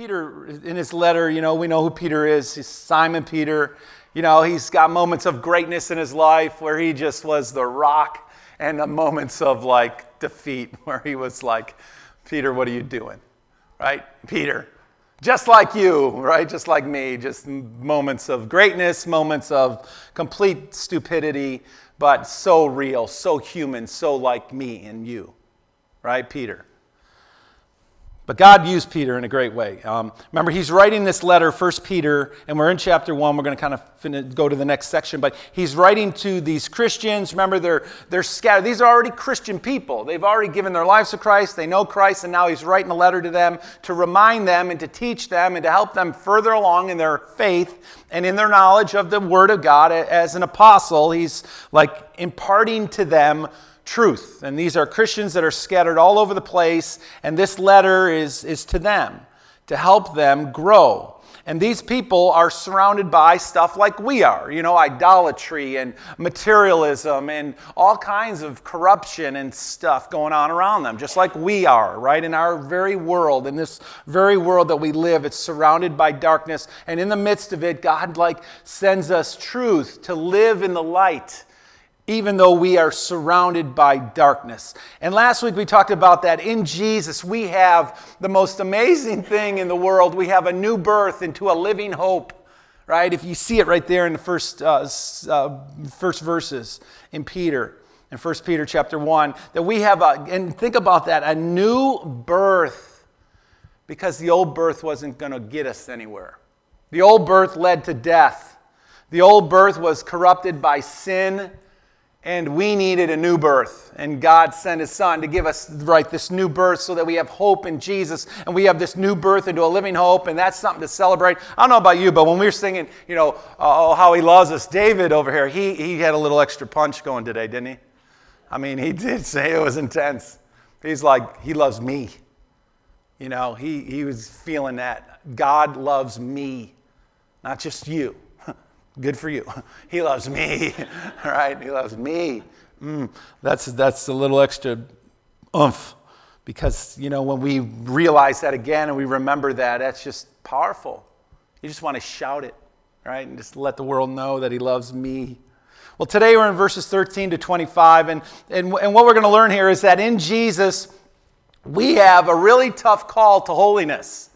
Peter, in his letter, you know, we know who Peter is. He's Simon Peter. You know, he's got moments of greatness in his life where he just was the rock, and moments of like defeat where he was like, Peter, what are you doing? Right? Peter, just like you, right? Just like me, just moments of greatness, moments of complete stupidity, but so real, so human, so like me and you, right, Peter? But God used Peter in a great way. Um, remember, he's writing this letter, First Peter, and we're in chapter 1. We're going to kind of fin- go to the next section. But he's writing to these Christians. Remember, they're, they're scattered. These are already Christian people. They've already given their lives to Christ. They know Christ, and now he's writing a letter to them to remind them and to teach them and to help them further along in their faith and in their knowledge of the Word of God. As an apostle, he's like imparting to them truth. And these are Christians that are scattered all over the place, and this letter is, is to them to help them grow. And these people are surrounded by stuff like we are, you know, idolatry and materialism and all kinds of corruption and stuff going on around them, just like we are, right? In our very world, in this very world that we live, it's surrounded by darkness. And in the midst of it, God, like, sends us truth to live in the light even though we are surrounded by darkness. And last week we talked about that in Jesus, we have the most amazing thing in the world. We have a new birth into a living hope, right? If you see it right there in the first, uh, uh, first verses in Peter, in 1 Peter chapter 1, that we have a, and think about that, a new birth, because the old birth wasn't going to get us anywhere. The old birth led to death. The old birth was corrupted by sin and we needed a new birth. And God sent His Son to give us, right, this new birth so that we have hope in Jesus and we have this new birth into a living hope. And that's something to celebrate. I don't know about you, but when we were singing, you know, uh, oh, how He loves us, David over here, he, he had a little extra punch going today, didn't he? I mean, he did say it was intense. He's like, He loves me. You know, he, he was feeling that. God loves me, not just you. Good for you. He loves me, right? He loves me. Mm, that's, that's a little extra oomph because, you know, when we realize that again and we remember that, that's just powerful. You just want to shout it, right? And just let the world know that He loves me. Well, today we're in verses 13 to 25, and, and, and what we're going to learn here is that in Jesus, we have a really tough call to holiness.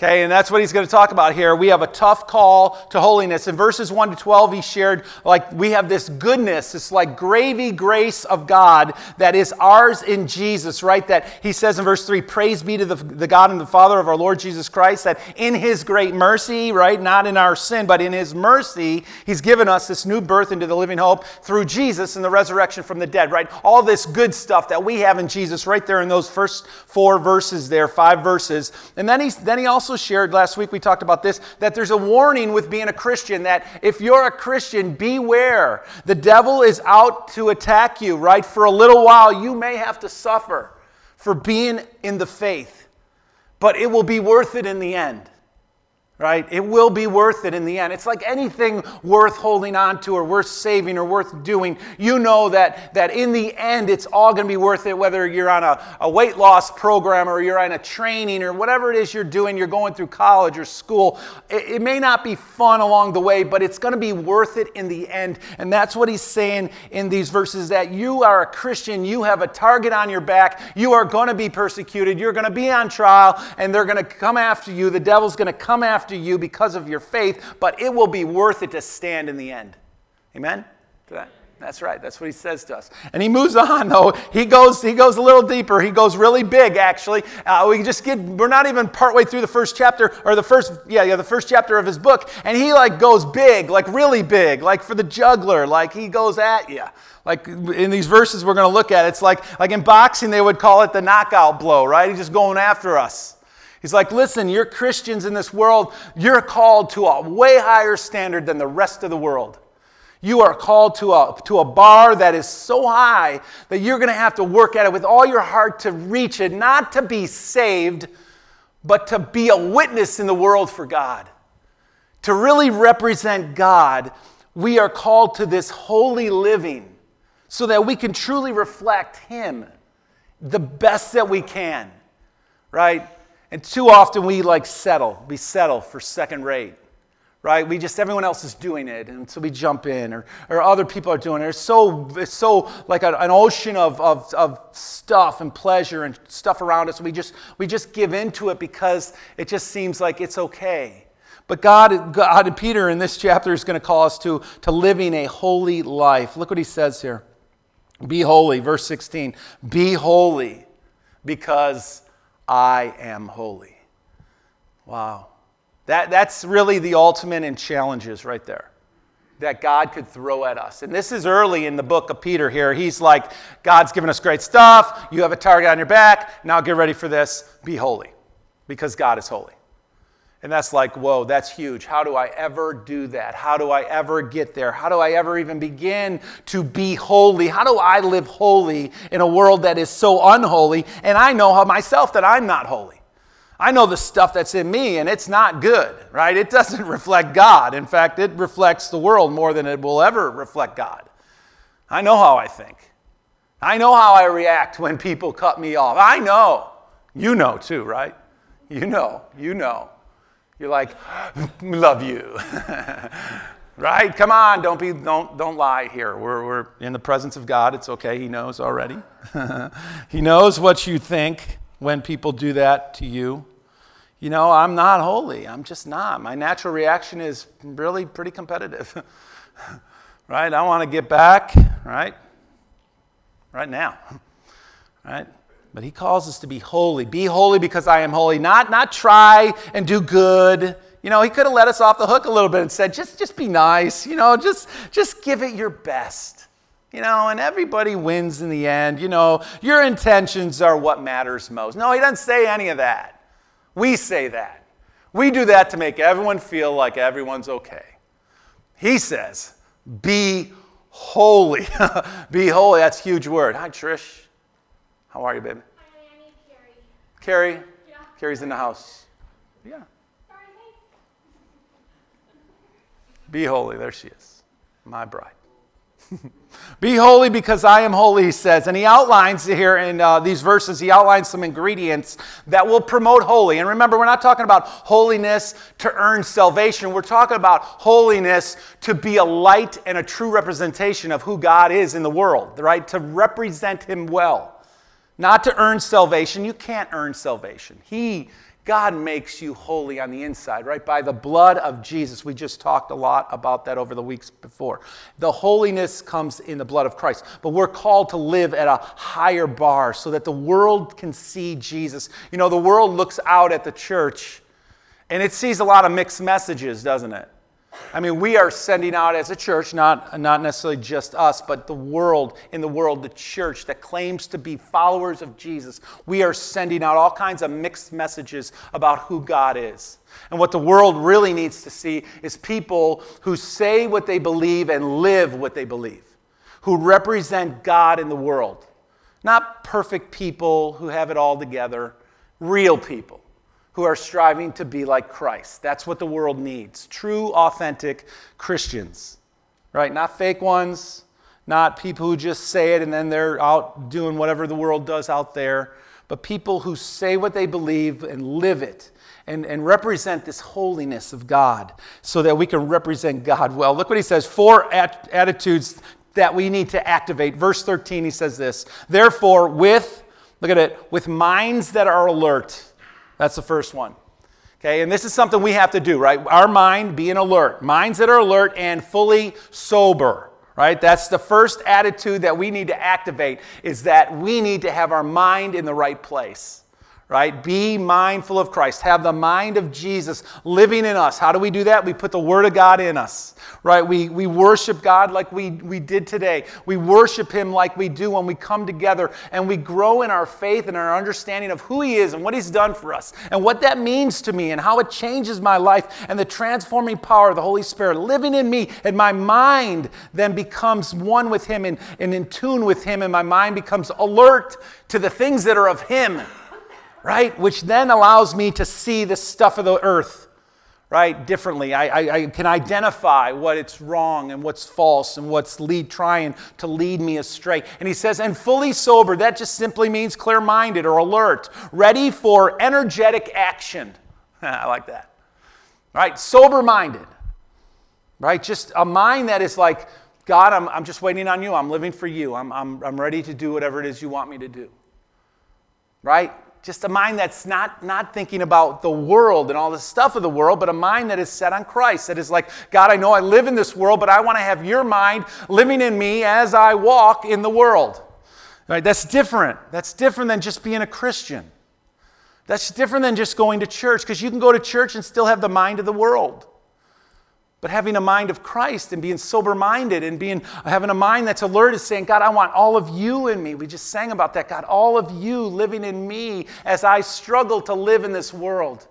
Okay, and that's what he's going to talk about here. We have a tough call to holiness. In verses 1 to 12, he shared like we have this goodness, this like gravy grace of God that is ours in Jesus, right? That he says in verse 3 Praise be to the, the God and the Father of our Lord Jesus Christ, that in his great mercy, right, not in our sin, but in his mercy, he's given us this new birth into the living hope through Jesus and the resurrection from the dead, right? All this good stuff that we have in Jesus right there in those first four verses there, five verses. And then, he's, then he also also shared last week, we talked about this, that there's a warning with being a Christian that if you're a Christian, beware. The devil is out to attack you, right? For a little while, you may have to suffer for being in the faith, but it will be worth it in the end right? It will be worth it in the end. It's like anything worth holding on to or worth saving or worth doing. You know that, that in the end, it's all going to be worth it, whether you're on a, a weight loss program or you're on a training or whatever it is you're doing, you're going through college or school. It, it may not be fun along the way, but it's going to be worth it in the end. And that's what he's saying in these verses that you are a Christian, you have a target on your back, you are going to be persecuted, you're going to be on trial, and they're going to come after you. The devil's going to come after after you because of your faith, but it will be worth it to stand in the end. Amen? That's right. That's what he says to us. And he moves on, though. He goes, he goes a little deeper. He goes really big, actually. Uh, we just get, we're not even partway through the first chapter, or the first, yeah, yeah, the first chapter of his book. And he, like, goes big, like really big, like for the juggler, like he goes at you. Like in these verses we're going to look at, it's like, like in boxing, they would call it the knockout blow, right? He's just going after us. He's like, listen, you're Christians in this world. You're called to a way higher standard than the rest of the world. You are called to a, to a bar that is so high that you're going to have to work at it with all your heart to reach it, not to be saved, but to be a witness in the world for God. To really represent God, we are called to this holy living so that we can truly reflect Him the best that we can, right? And too often we like settle, we settle for second rate right? We just, everyone else is doing it, and so we jump in, or, or other people are doing it. It's so, it's so like a, an ocean of, of, of stuff and pleasure and stuff around us. We just, we just give into it because it just seems like it's okay. But God, God and Peter in this chapter is going to call us to, to living a holy life. Look what he says here. Be holy, verse 16. Be holy because I am holy. Wow. That, that's really the ultimate in challenges right there that God could throw at us. And this is early in the book of Peter here. He's like, God's given us great stuff. You have a target on your back. Now get ready for this. Be holy because God is holy. And that's like, whoa, that's huge. How do I ever do that? How do I ever get there? How do I ever even begin to be holy? How do I live holy in a world that is so unholy? And I know myself that I'm not holy. I know the stuff that's in me, and it's not good, right? It doesn't reflect God. In fact, it reflects the world more than it will ever reflect God. I know how I think. I know how I react when people cut me off. I know. You know too, right? You know. You know. You're like, love you. right? Come on, don't be don't don't lie here. We're we're in the presence of God. It's okay. He knows already. he knows what you think when people do that to you. You know, I'm not holy. I'm just not. My natural reaction is really pretty competitive. right? I want to get back, right? Right now. Right? But he calls us to be holy. Be holy because I am holy. Not, not try and do good. You know, he could have let us off the hook a little bit and said, just, just be nice. You know, just, just give it your best. You know, and everybody wins in the end. You know, your intentions are what matters most. No, he doesn't say any of that. We say that. We do that to make everyone feel like everyone's okay. He says, be holy. be holy. That's a huge word. Hi, Trish. How are you, baby? Carrie? Yeah. Carrie's in the house. Yeah. Be holy. There she is. My bride. Be holy because I am holy, he says. And he outlines here in uh, these verses, he outlines some ingredients that will promote holy. And remember, we're not talking about holiness to earn salvation. We're talking about holiness to be a light and a true representation of who God is in the world, right? To represent him well. Not to earn salvation. You can't earn salvation. He God makes you holy on the inside, right? By the blood of Jesus. We just talked a lot about that over the weeks before. The holiness comes in the blood of Christ, but we're called to live at a higher bar so that the world can see Jesus. You know, the world looks out at the church and it sees a lot of mixed messages, doesn't it? I mean, we are sending out as a church, not, not necessarily just us, but the world, in the world, the church that claims to be followers of Jesus. We are sending out all kinds of mixed messages about who God is. And what the world really needs to see is people who say what they believe and live what they believe, who represent God in the world. Not perfect people who have it all together, real people who are striving to be like Christ. That's what the world needs true, authentic Christians, right? Not fake ones, not people who just say it and then they're out doing whatever the world does out there, but people who say what they believe and live it. And, and represent this holiness of God so that we can represent God well. Look what he says four at- attitudes that we need to activate. Verse 13, he says this Therefore, with, look at it, with minds that are alert, that's the first one. Okay, and this is something we have to do, right? Our mind being alert, minds that are alert and fully sober, right? That's the first attitude that we need to activate is that we need to have our mind in the right place right? Be mindful of Christ. Have the mind of Jesus living in us. How do we do that? We put the Word of God in us, right? We, we worship God like we, we did today. We worship Him like we do when we come together and we grow in our faith and our understanding of who He is and what He's done for us and what that means to me and how it changes my life and the transforming power of the Holy Spirit living in me. And my mind then becomes one with Him and, and in tune with Him, and my mind becomes alert to the things that are of Him right? Which then allows me to see the stuff of the earth, right, differently. I, I, I, can identify what it's wrong and what's false and what's lead, trying to lead me astray. And he says, and fully sober, that just simply means clear minded or alert, ready for energetic action. I like that. Right? Sober minded. Right? Just a mind that is like, God, I'm, I'm just waiting on you. I'm living for you. I'm, I'm, I'm ready to do whatever it is you want me to do. Right? Just a mind that's not, not thinking about the world and all the stuff of the world, but a mind that is set on Christ. That is like, God, I know I live in this world, but I want to have your mind living in me as I walk in the world. Right? That's different. That's different than just being a Christian. That's different than just going to church, because you can go to church and still have the mind of the world. But having a mind of Christ and being sober minded and being, having a mind that's alert is saying, God, I want all of you in me. We just sang about that. God, all of you living in me as I struggle to live in this world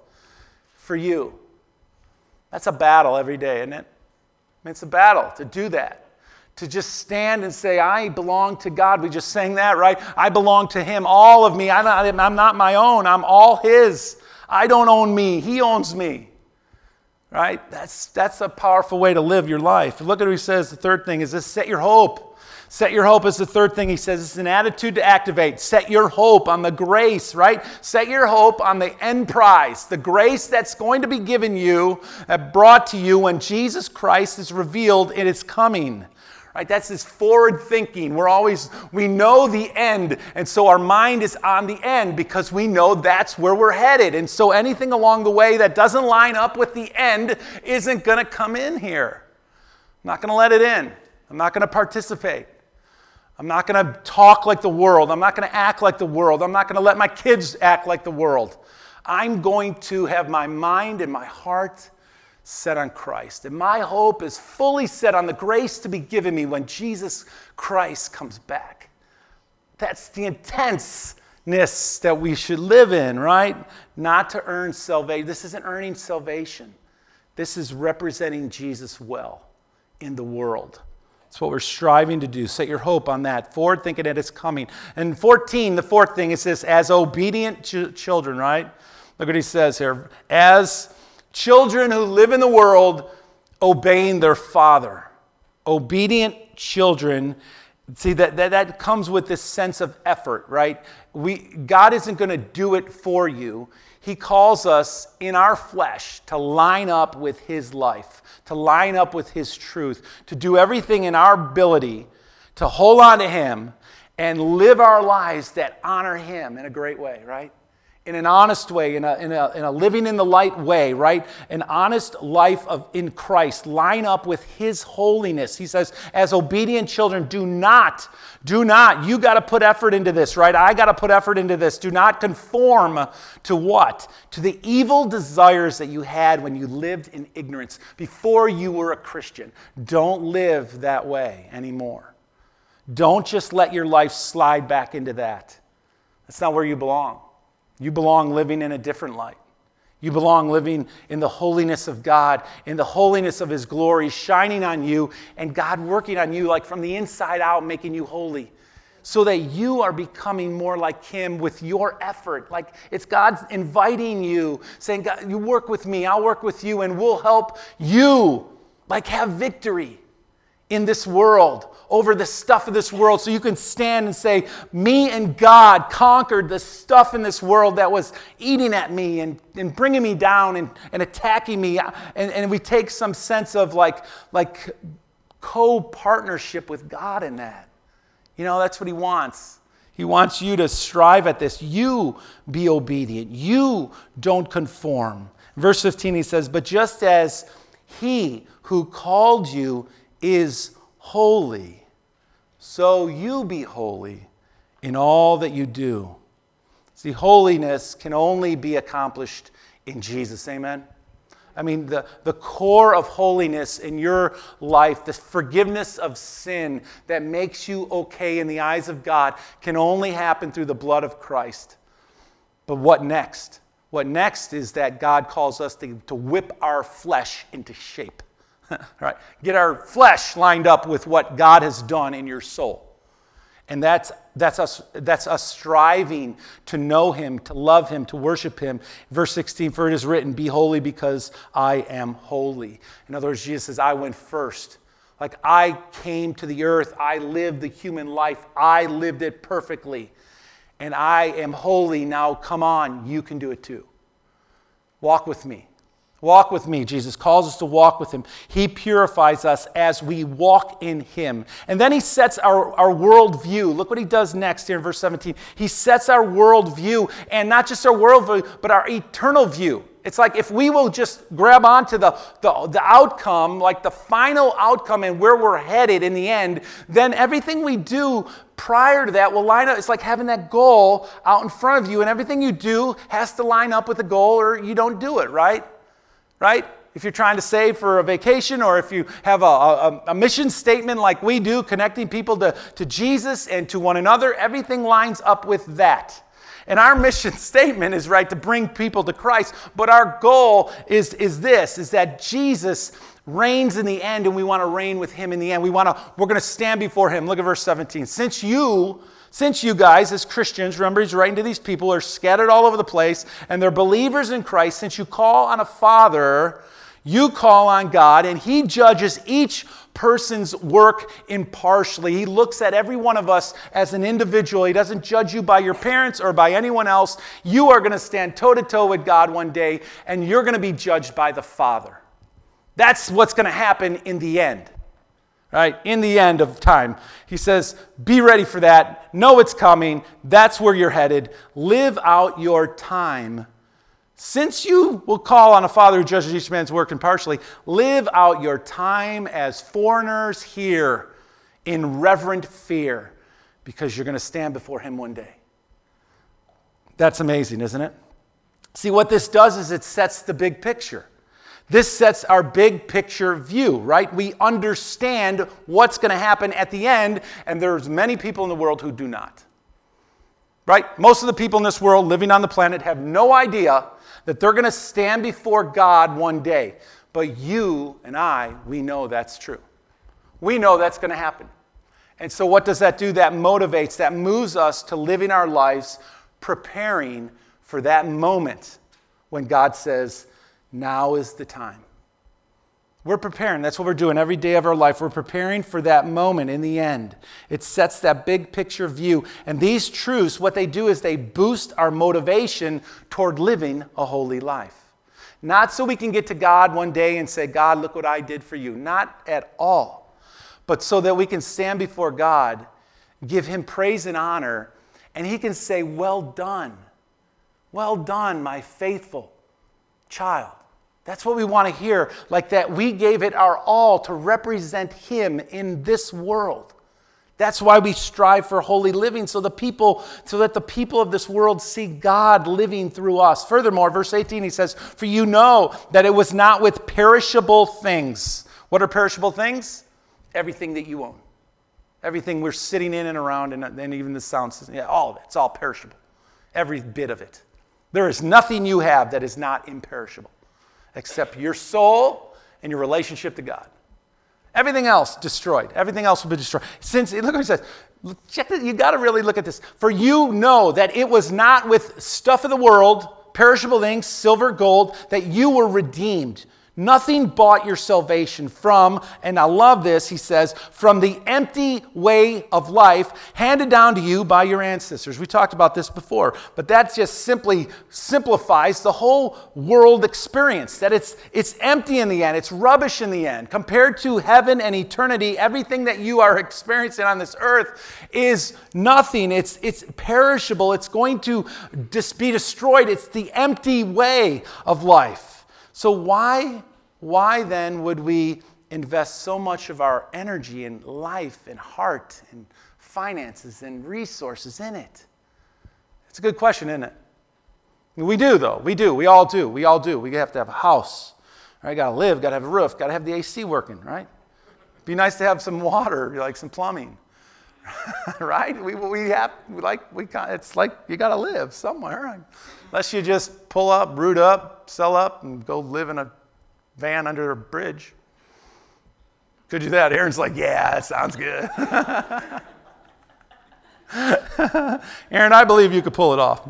for you. That's a battle every day, isn't it? I mean, it's a battle to do that. To just stand and say, I belong to God. We just sang that, right? I belong to Him. All of me. I'm not, I'm not my own. I'm all His. I don't own me. He owns me right? That's, that's a powerful way to live your life. Look at what he says. The third thing is this set your hope. Set your hope is the third thing he says. It's an attitude to activate. Set your hope on the grace, right? Set your hope on the end prize, the grace that's going to be given you, uh, brought to you when Jesus Christ is revealed in its coming. Right? That's this forward thinking. We're always, we know the end. And so our mind is on the end because we know that's where we're headed. And so anything along the way that doesn't line up with the end isn't going to come in here. I'm not going to let it in. I'm not going to participate. I'm not going to talk like the world. I'm not going to act like the world. I'm not going to let my kids act like the world. I'm going to have my mind and my heart set on Christ. And my hope is fully set on the grace to be given me when Jesus Christ comes back. That's the intenseness that we should live in, right? Not to earn salvation. This isn't earning salvation. This is representing Jesus well in the world. That's what we're striving to do. Set your hope on that. Forward thinking that it's coming. And 14, the fourth thing is this as obedient ch- children, right? Look what he says here. As Children who live in the world obeying their father. Obedient children. See, that, that, that comes with this sense of effort, right? We, God isn't going to do it for you. He calls us in our flesh to line up with His life, to line up with His truth, to do everything in our ability to hold on to Him and live our lives that honor Him in a great way, right? In an honest way, in a, in, a, in a living in the light way, right? An honest life of, in Christ, line up with His holiness. He says, as obedient children, do not, do not, you got to put effort into this, right? I got to put effort into this. Do not conform to what? To the evil desires that you had when you lived in ignorance before you were a Christian. Don't live that way anymore. Don't just let your life slide back into that. That's not where you belong. You belong living in a different light. You belong living in the holiness of God, in the holiness of His glory shining on you, and God working on you like from the inside out, making you holy, so that you are becoming more like Him with your effort. Like it's God inviting you, saying, God, You work with me, I'll work with you, and we'll help you like have victory in this world, over the stuff of this world, so you can stand and say, Me and God conquered the stuff in this world that was eating at me and, and bringing me down and, and attacking me. And, and we take some sense of like, like co partnership with God in that. You know, that's what He wants. He wants you to strive at this. You be obedient, you don't conform. Verse 15, he says, But just as He who called you is holy, so you be holy in all that you do. See, holiness can only be accomplished in Jesus. Amen. I mean, the, the core of holiness in your life, the forgiveness of sin that makes you okay in the eyes of God, can only happen through the blood of Christ. But what next? What next is that God calls us to, to whip our flesh into shape. right? Get our flesh lined up with what God has done in your soul. And that's, that's, us, that's us striving to know him, to love him, to worship him. Verse 16, for it is written, Be holy because I am holy. In other words, Jesus says, I went first. Like I came to the earth, I lived the human life, I lived it perfectly. And I am holy. Now come on, you can do it too. Walk with me. Walk with me. Jesus calls us to walk with him. He purifies us as we walk in him. And then he sets our, our world view. Look what he does next here in verse 17. He sets our world view, and not just our world view, but our eternal view. It's like if we will just grab onto the, the, the outcome, like the final outcome and where we're headed in the end, then everything we do prior to that will line up. It's like having that goal out in front of you, and everything you do has to line up with the goal or you don't do it, right? Right? If you're trying to save for a vacation or if you have a, a, a, mission statement like we do, connecting people to, to Jesus and to one another, everything lines up with that. And our mission statement is right to bring people to Christ, but our goal is, is this is that Jesus reigns in the end and we want to reign with him in the end. We want to we're going to stand before him. Look at verse 17. Since you since you guys, as Christians, remember he's writing to these people, are scattered all over the place and they're believers in Christ, since you call on a Father, you call on God, and He judges each person's work impartially. He looks at every one of us as an individual. He doesn't judge you by your parents or by anyone else. You are going to stand toe to toe with God one day, and you're going to be judged by the Father. That's what's going to happen in the end right? In the end of time. He says, be ready for that. Know it's coming. That's where you're headed. Live out your time. Since you will call on a Father who judges each man's work impartially, live out your time as foreigners here in reverent fear because you're going to stand before Him one day. That's amazing, isn't it? See, what this does is it sets the big picture. This sets our big picture view, right? We understand what's going to happen at the end, and there's many people in the world who do not. Right? Most of the people in this world living on the planet have no idea that they're going to stand before God one day. But you and I, we know that's true. We know that's going to happen. And so, what does that do? That motivates, that moves us to living our lives preparing for that moment when God says, now is the time. We're preparing. That's what we're doing every day of our life. We're preparing for that moment in the end. It sets that big picture view. And these truths, what they do is they boost our motivation toward living a holy life. Not so we can get to God one day and say, God, look what I did for you. Not at all. But so that we can stand before God, give Him praise and honor, and He can say, Well done. Well done, my faithful child. That's what we want to hear, like that we gave it our all to represent Him in this world. That's why we strive for holy living, so the people, so that the people of this world see God living through us. Furthermore, verse 18, he says, For you know that it was not with perishable things. What are perishable things? Everything that you own. Everything we're sitting in and around, and, and even the sound system. Yeah, all of it. It's all perishable. Every bit of it. There is nothing you have that is not imperishable except your soul and your relationship to God. Everything else destroyed. Everything else will be destroyed. Since, look what he says. Check that. You got to really look at this. For you know that it was not with stuff of the world, perishable things, silver, gold, that you were redeemed Nothing bought your salvation from, and I love this, he says, from the empty way of life handed down to you by your ancestors. We talked about this before, but that just simply simplifies the whole world experience that it's, it's empty in the end, it's rubbish in the end. Compared to heaven and eternity, everything that you are experiencing on this earth is nothing. It's, it's perishable, it's going to be destroyed. It's the empty way of life. So, why, why then would we invest so much of our energy and life and heart and finances and resources in it? It's a good question, isn't it? We do, though. We do. We all do. We all do. We have to have a house. Right? Got to live. Got to have a roof. Got to have the AC working. Right? Be nice to have some water, like some plumbing. right? We, we have like we it's like you got to live somewhere, unless you just pull up, root up, sell up, and go live in a van under a bridge. Could you do that? Aaron's like, yeah, that sounds good. Aaron, I believe you could pull it off.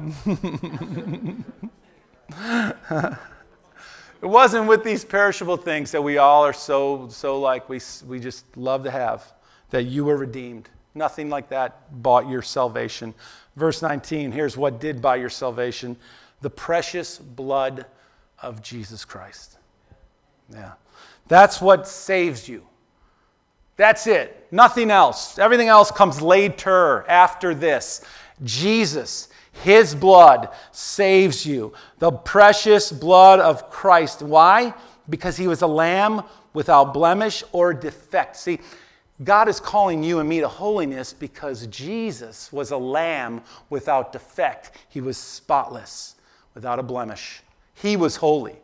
it wasn't with these perishable things that we all are so, so like we, we just love to have that you were redeemed. Nothing like that bought your salvation. Verse 19, here's what did buy your salvation the precious blood of Jesus Christ. Yeah. That's what saves you. That's it. Nothing else. Everything else comes later after this. Jesus, His blood saves you. The precious blood of Christ. Why? Because He was a lamb without blemish or defect. See, God is calling you and me to holiness because Jesus was a lamb without defect. He was spotless, without a blemish. He was holy.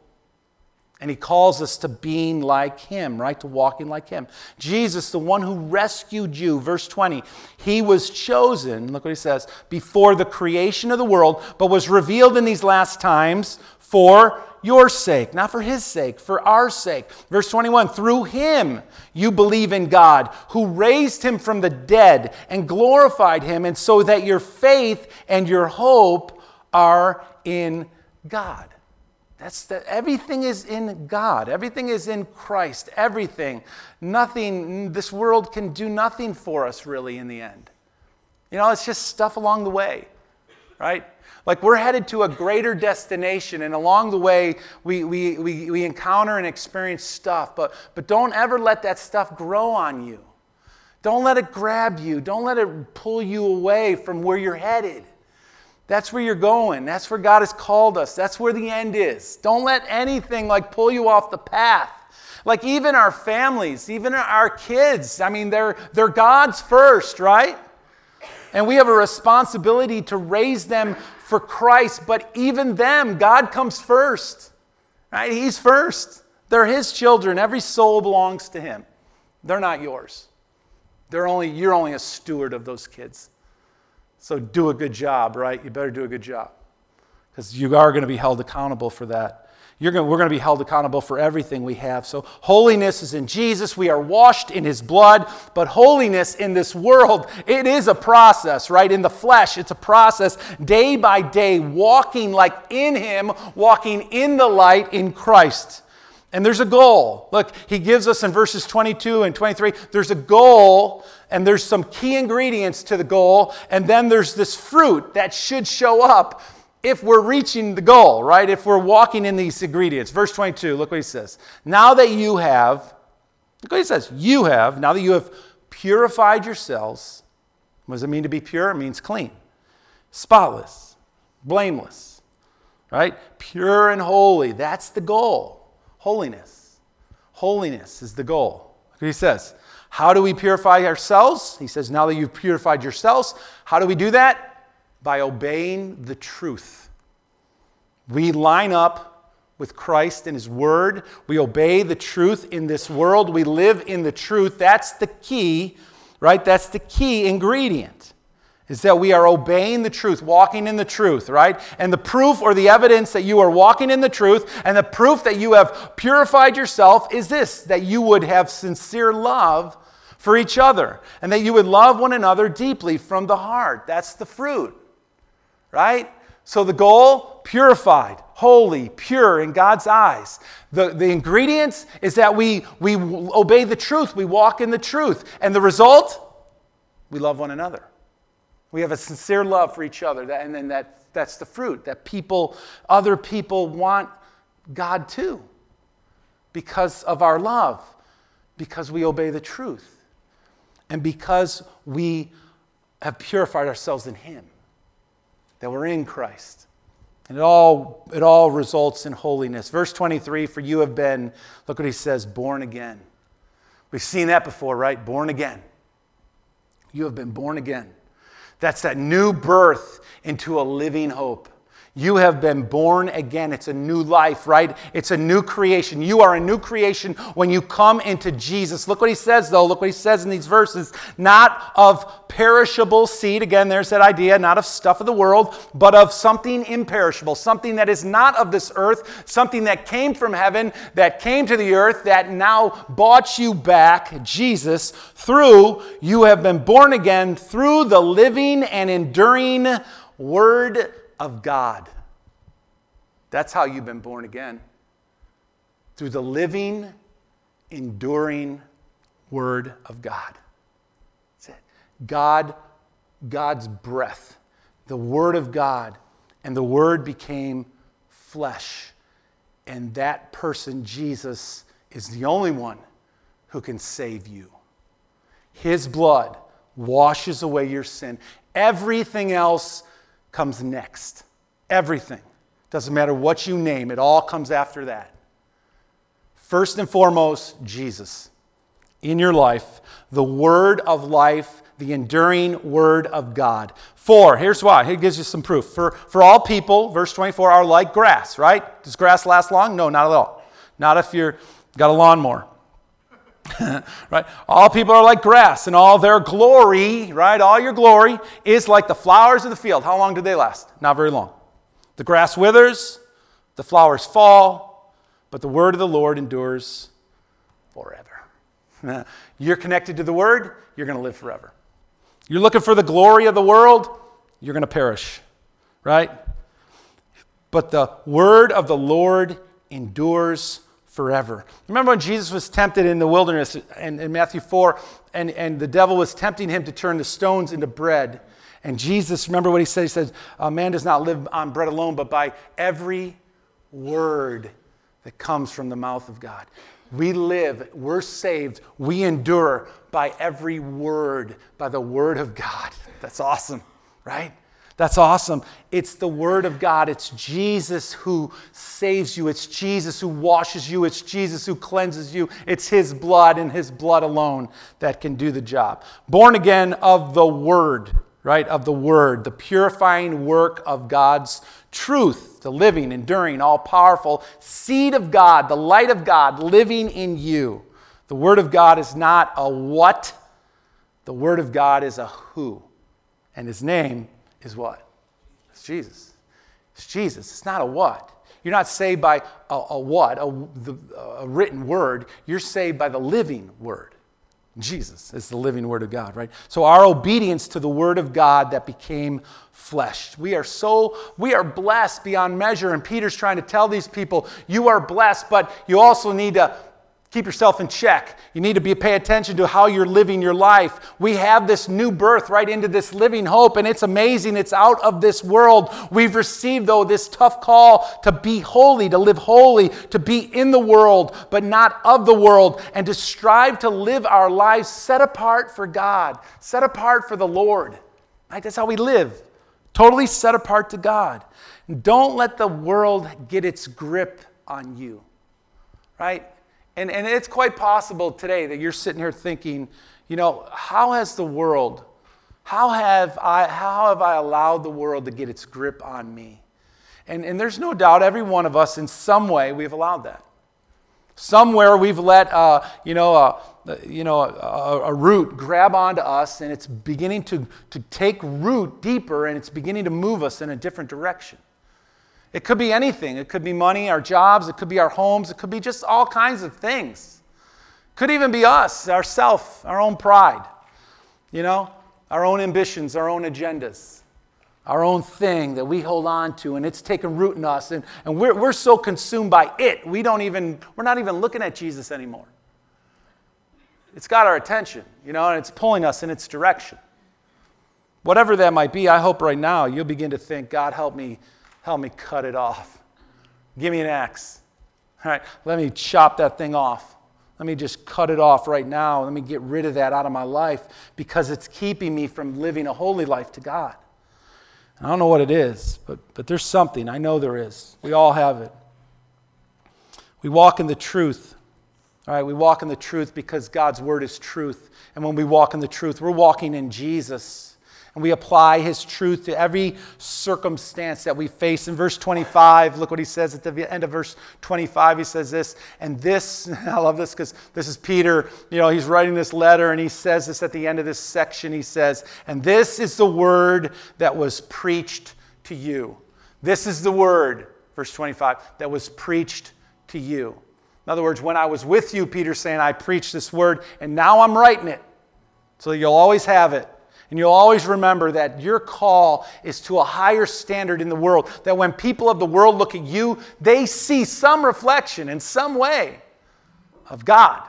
And he calls us to being like him, right? To walking like him. Jesus, the one who rescued you, verse 20, he was chosen, look what he says, before the creation of the world, but was revealed in these last times for your sake, not for his sake, for our sake. Verse 21 Through him you believe in God, who raised him from the dead and glorified him, and so that your faith and your hope are in God. That's the, everything is in God. Everything is in Christ. Everything. Nothing, this world can do nothing for us really in the end. You know, it's just stuff along the way, right? Like we're headed to a greater destination, and along the way, we, we, we, we encounter and experience stuff, but, but don't ever let that stuff grow on you. Don't let it grab you. Don't let it pull you away from where you're headed. That's where you're going. That's where God has called us. That's where the end is. Don't let anything like pull you off the path. Like even our families, even our kids, I mean, they're, they're God's first, right? And we have a responsibility to raise them for Christ, but even them, God comes first, right? He's first. They're His children. Every soul belongs to Him. They're not yours. They're only, you're only a steward of those kids. So do a good job, right? You better do a good job because you are going to be held accountable for that. Going, we're going to be held accountable for everything we have. So, holiness is in Jesus. We are washed in his blood. But holiness in this world, it is a process, right? In the flesh, it's a process day by day, walking like in him, walking in the light in Christ. And there's a goal. Look, he gives us in verses 22 and 23, there's a goal and there's some key ingredients to the goal, and then there's this fruit that should show up if we're reaching the goal, right? If we're walking in these ingredients. Verse 22, look what he says. Now that you have, look what he says, you have, now that you have purified yourselves, what does it mean to be pure? It means clean, spotless, blameless, right? Pure and holy. That's the goal. Holiness. Holiness is the goal. Look what he says. How do we purify ourselves? He says, now that you've purified yourselves, how do we do that? By obeying the truth. We line up with Christ and His Word. We obey the truth in this world. We live in the truth. That's the key, right? That's the key ingredient is that we are obeying the truth, walking in the truth, right? And the proof or the evidence that you are walking in the truth and the proof that you have purified yourself is this that you would have sincere love for each other, and that you would love one another deeply from the heart. That's the fruit, right? So the goal, purified, holy, pure in God's eyes. The, the ingredients is that we, we obey the truth, we walk in the truth. And the result, we love one another. We have a sincere love for each other, and then that, that's the fruit that people, other people want God too because of our love, because we obey the truth and because we have purified ourselves in Him, that we're in Christ. And it all, it all results in holiness. Verse 23 For you have been, look what he says, born again. We've seen that before, right? Born again. You have been born again. That's that new birth into a living hope. You have been born again. It's a new life, right? It's a new creation. You are a new creation when you come into Jesus. Look what he says, though. Look what he says in these verses. Not of perishable seed, again, there's that idea, not of stuff of the world, but of something imperishable, something that is not of this earth, something that came from heaven, that came to the earth, that now bought you back, Jesus, through you have been born again through the living and enduring Word of God. That's how you've been born again. Through the living, enduring Word of God. That's it. God, God's breath, the Word of God, and the Word became flesh. And that person, Jesus, is the only one who can save you. His blood washes away your sin. Everything else comes next. Everything. Doesn't matter what you name, it all comes after that. First and foremost, Jesus in your life, the word of life, the enduring word of God. For, here's why. He gives you some proof. For, for all people, verse 24, are like grass, right? Does grass last long? No, not at all. Not if you're got a lawnmower. right? All people are like grass, and all their glory, right? All your glory is like the flowers of the field. How long do they last? Not very long. The grass withers, the flowers fall, but the word of the Lord endures forever. you're connected to the word, you're going to live forever. You're looking for the glory of the world, you're going to perish, right? But the word of the Lord endures forever. Remember when Jesus was tempted in the wilderness in, in Matthew 4, and, and the devil was tempting him to turn the stones into bread. And Jesus, remember what he said? He said, A man does not live on bread alone, but by every word that comes from the mouth of God. We live, we're saved, we endure by every word, by the word of God. That's awesome, right? That's awesome. It's the Word of God. It's Jesus who saves you. It's Jesus who washes you. It's Jesus who cleanses you. It's His blood and His blood alone that can do the job. Born again of the Word, right? Of the Word, the purifying work of God's truth, the living, enduring, all powerful seed of God, the light of God living in you. The Word of God is not a what, the Word of God is a who. And His name is what? It's Jesus. It's Jesus. It's not a what. You're not saved by a, a what, a, the, a written word. You're saved by the living word. Jesus is the living word of God, right? So our obedience to the word of God that became flesh. We are so, we are blessed beyond measure. And Peter's trying to tell these people, you are blessed, but you also need to keep yourself in check. You need to be pay attention to how you're living your life. We have this new birth right into this living hope, and it's amazing. It's out of this world. We've received, though, this tough call to be holy, to live holy, to be in the world, but not of the world, and to strive to live our lives set apart for God, set apart for the Lord. Right? That's how we live. Totally set apart to God. Don't let the world get its grip on you. Right? And, and it's quite possible today that you're sitting here thinking, you know, how has the world, how have I, how have I allowed the world to get its grip on me? And, and there's no doubt every one of us in some way we've allowed that. Somewhere we've let, uh, you know, uh, you know, a, a, root grab onto us and it's beginning to, to take root deeper and it's beginning to move us in a different direction. It could be anything. It could be money, our jobs, it could be our homes, it could be just all kinds of things. Could even be us, ourself, our own pride, you know, our own ambitions, our own agendas, our own thing that we hold on to, and it's taken root in us, and, and we're, we're so consumed by it, we don't even, we're not even looking at Jesus anymore. It's got our attention, you know, and it's pulling us in its direction. Whatever that might be, I hope right now you'll begin to think, God, help me Help me cut it off. Give me an axe. All right, let me chop that thing off. Let me just cut it off right now. Let me get rid of that out of my life because it's keeping me from living a holy life to God. I don't know what it is, but, but there's something. I know there is. We all have it. We walk in the truth. All right, we walk in the truth because God's word is truth. And when we walk in the truth, we're walking in Jesus. And we apply his truth to every circumstance that we face. In verse 25, look what he says at the end of verse 25. He says this, and this, I love this because this is Peter. You know, he's writing this letter and he says this at the end of this section. He says, and this is the word that was preached to you. This is the word, verse 25, that was preached to you. In other words, when I was with you, Peter's saying, I preached this word, and now I'm writing it. So you'll always have it. And you'll always remember that your call is to a higher standard in the world. That when people of the world look at you, they see some reflection in some way of God.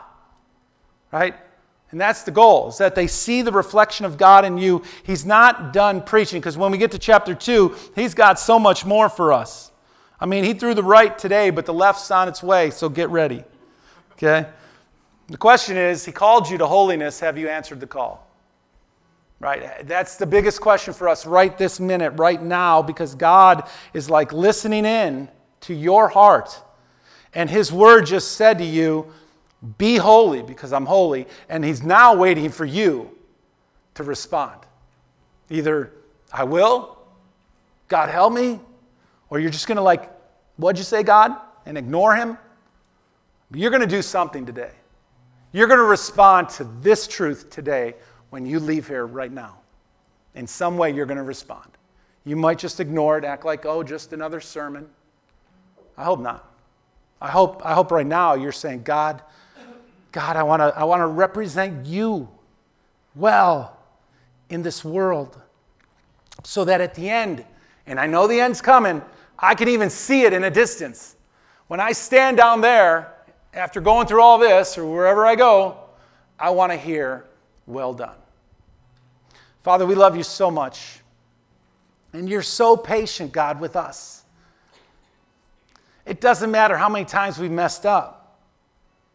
Right? And that's the goal, is that they see the reflection of God in you. He's not done preaching, because when we get to chapter 2, he's got so much more for us. I mean, he threw the right today, but the left's on its way, so get ready. Okay? The question is, he called you to holiness. Have you answered the call? Right? That's the biggest question for us right this minute, right now, because God is like listening in to your heart. And his word just said to you, Be holy because I'm holy. And he's now waiting for you to respond. Either I will, God help me, or you're just going to like, what'd you say, God? And ignore him. You're going to do something today. You're going to respond to this truth today when you leave here right now. In some way, you're going to respond. You might just ignore it, act like, oh, just another sermon. I hope not. I hope, I hope right now you're saying, God, God, I want to I wanna represent you well in this world so that at the end, and I know the end's coming, I can even see it in a distance. When I stand down there after going through all this or wherever I go, I want to hear, well done. Father, we love you so much. And you're so patient, God, with us. It doesn't matter how many times we've messed up.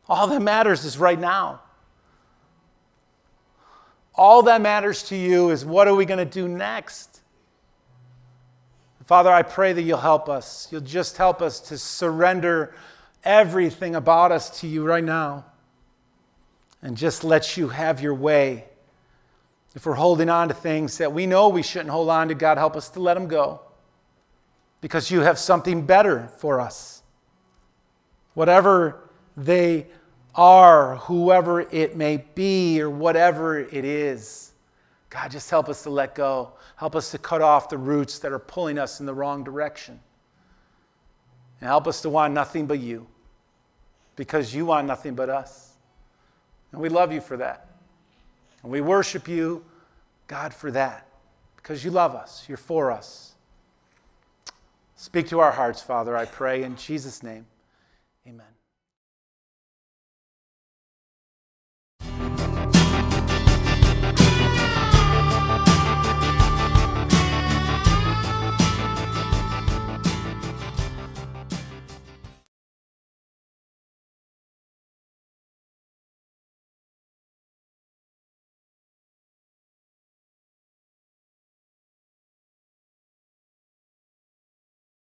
All that matters is right now. All that matters to you is what are we going to do next? Father, I pray that you'll help us. You'll just help us to surrender everything about us to you right now and just let you have your way. If we're holding on to things that we know we shouldn't hold on to, God, help us to let them go because you have something better for us. Whatever they are, whoever it may be, or whatever it is, God, just help us to let go. Help us to cut off the roots that are pulling us in the wrong direction. And help us to want nothing but you because you want nothing but us. And we love you for that. And we worship you, God, for that because you love us. You're for us. Speak to our hearts, Father, I pray in Jesus' name. Amen.